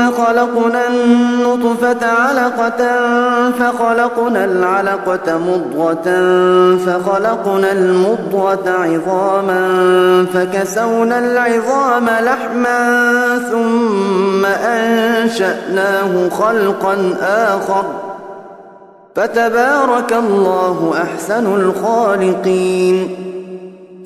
خلقنا النطفة علقة فخلقنا العلقة مضغة فخلقنا المضغة عظاما فكسونا العظام لحما ثم أنشأناه خلقا آخر فتبارك الله أحسن الخالقين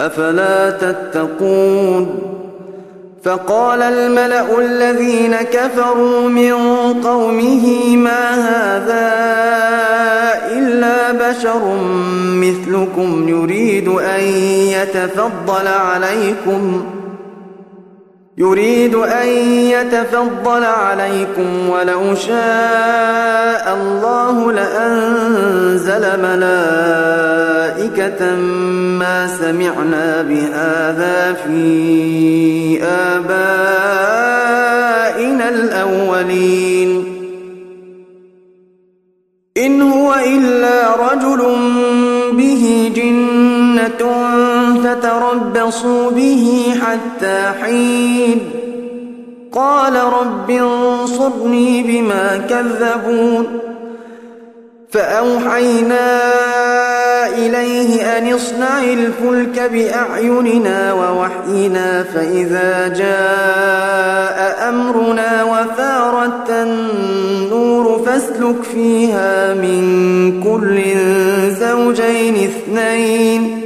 أفلا تتقون؟ فقال الملأ الذين كفروا من قومه ما هذا إلا بشر مثلكم يريد أن يتفضل عليكم. يريد أن يتفضل عليكم ولو شاء الله لأنزل ملائكة ما سمعنا بهذا في آبائنا الأولين. إن هو إلا فتربصوا به حتى حين. قال رب انصرني بما كذبون. فأوحينا إليه أن اصنع الفلك بأعيننا ووحينا فإذا جاء أمرنا وفارت النور فاسلك فيها من كل زوجين اثنين.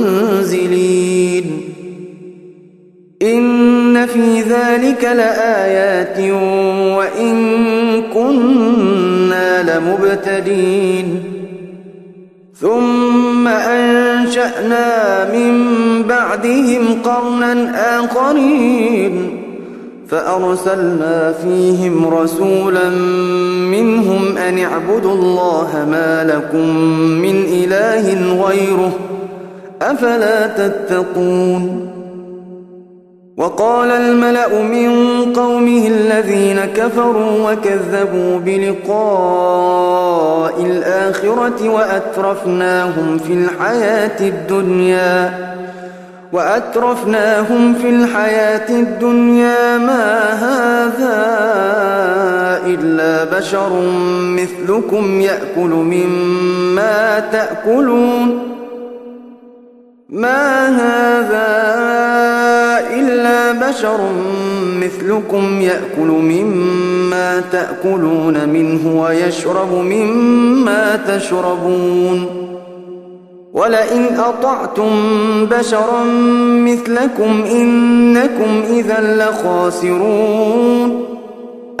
في ذلك لآيات وإن كنا لمبتدين ثم أنشأنا من بعدهم قرنا آخرين فأرسلنا فيهم رسولا منهم أن اعبدوا الله ما لكم من إله غيره أفلا تتقون وقال الملأ من قومه الذين كفروا وكذبوا بلقاء الآخرة وأترفناهم في الحياة الدنيا وأترفناهم في الحياة الدنيا ما هذا إلا بشر مثلكم يأكل مما تأكلون. ما هذا إلا بشر مثلكم يأكل مما تأكلون منه ويشرب مما تشربون ولئن أطعتم بشرا مثلكم إنكم إذا لخاسرون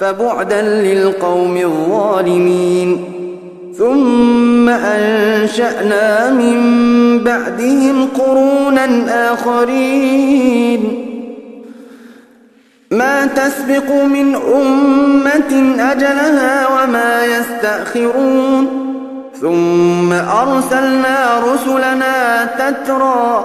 فبعدا للقوم الظالمين. ثم أنشأنا من بعدهم قرونا آخرين. ما تسبق من أمة أجلها وما يستأخرون. ثم أرسلنا رسلنا تترى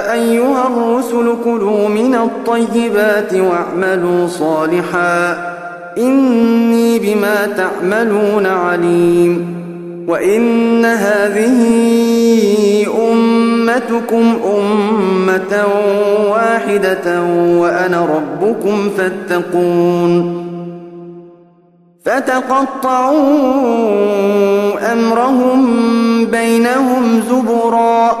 الرسل كلوا من الطيبات واعملوا صالحا إني بما تعملون عليم وإن هذه أمتكم أمة واحدة وأنا ربكم فاتقون فتقطعوا أمرهم بينهم زبراً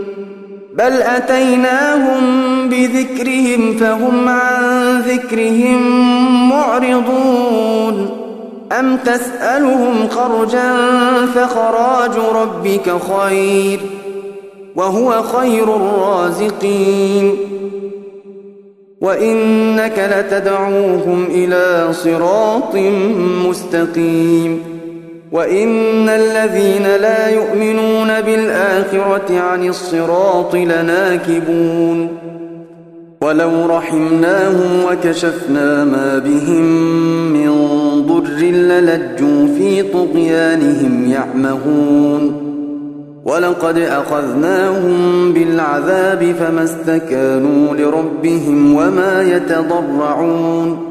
بل أتيناهم بذكرهم فهم عن ذكرهم معرضون أم تسألهم خرجا فخراج ربك خير وهو خير الرازقين وإنك لتدعوهم إلى صراط مستقيم وإن الذين لا يؤمنون بالآخرة عن الصراط لناكبون ولو رحمناهم وكشفنا ما بهم من ضر للجوا في طغيانهم يعمهون ولقد أخذناهم بالعذاب فما استكانوا لربهم وما يتضرعون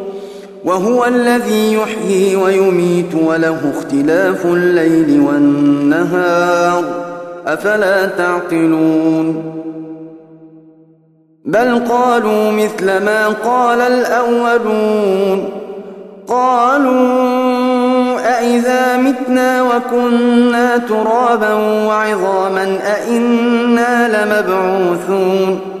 وهو الذي يحيي ويميت وله اختلاف الليل والنهار. أفلا تعقلون؟ بل قالوا مثل ما قال الأولون. قالوا أإذا متنا وكنا ترابا وعظاما أإنا لمبعوثون.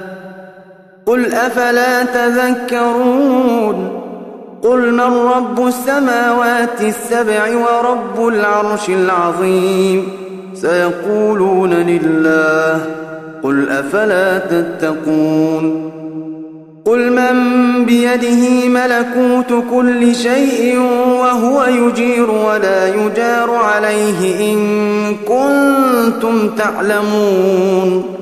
قل أفلا تذكرون قل من رب السماوات السبع ورب العرش العظيم سيقولون لله قل أفلا تتقون قل من بيده ملكوت كل شيء وهو يجير ولا يجار عليه إن كنتم تعلمون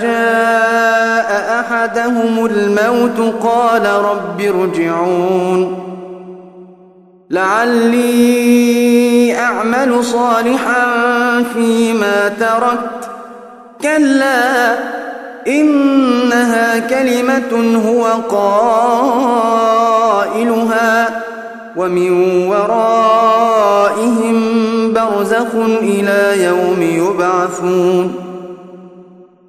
جاء أحدهم الموت قال رب ارجعون. لعلي أعمل صالحا فيما تركت. كلا إنها كلمة هو قائلها ومن ورائهم برزخ إلى يوم يبعثون.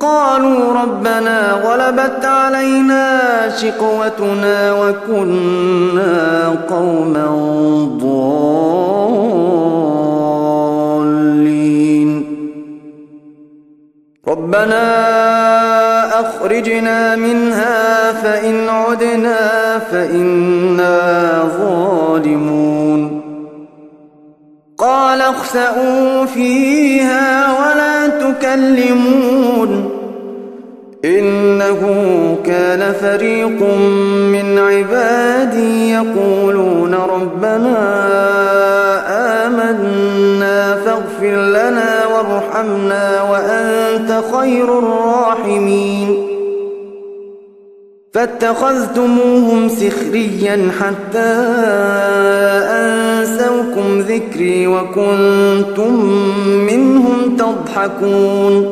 قالوا ربنا غلبت علينا شقوتنا وكنا قوما ضالين. ربنا أخرجنا منها فإن عدنا فإنا ظالمون. قال اخسأوا فيها ولا تكلمون. إنه كان فريق من عبادي يقولون ربنا آمنا فاغفر لنا وارحمنا وأنت خير الراحمين. فاتخذتموهم سخريا حتى أنسوكم ذكري وكنتم منهم تضحكون.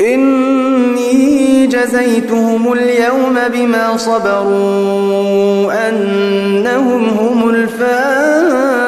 إني جزيتهم اليوم بما صبروا أنهم هم الفائزون.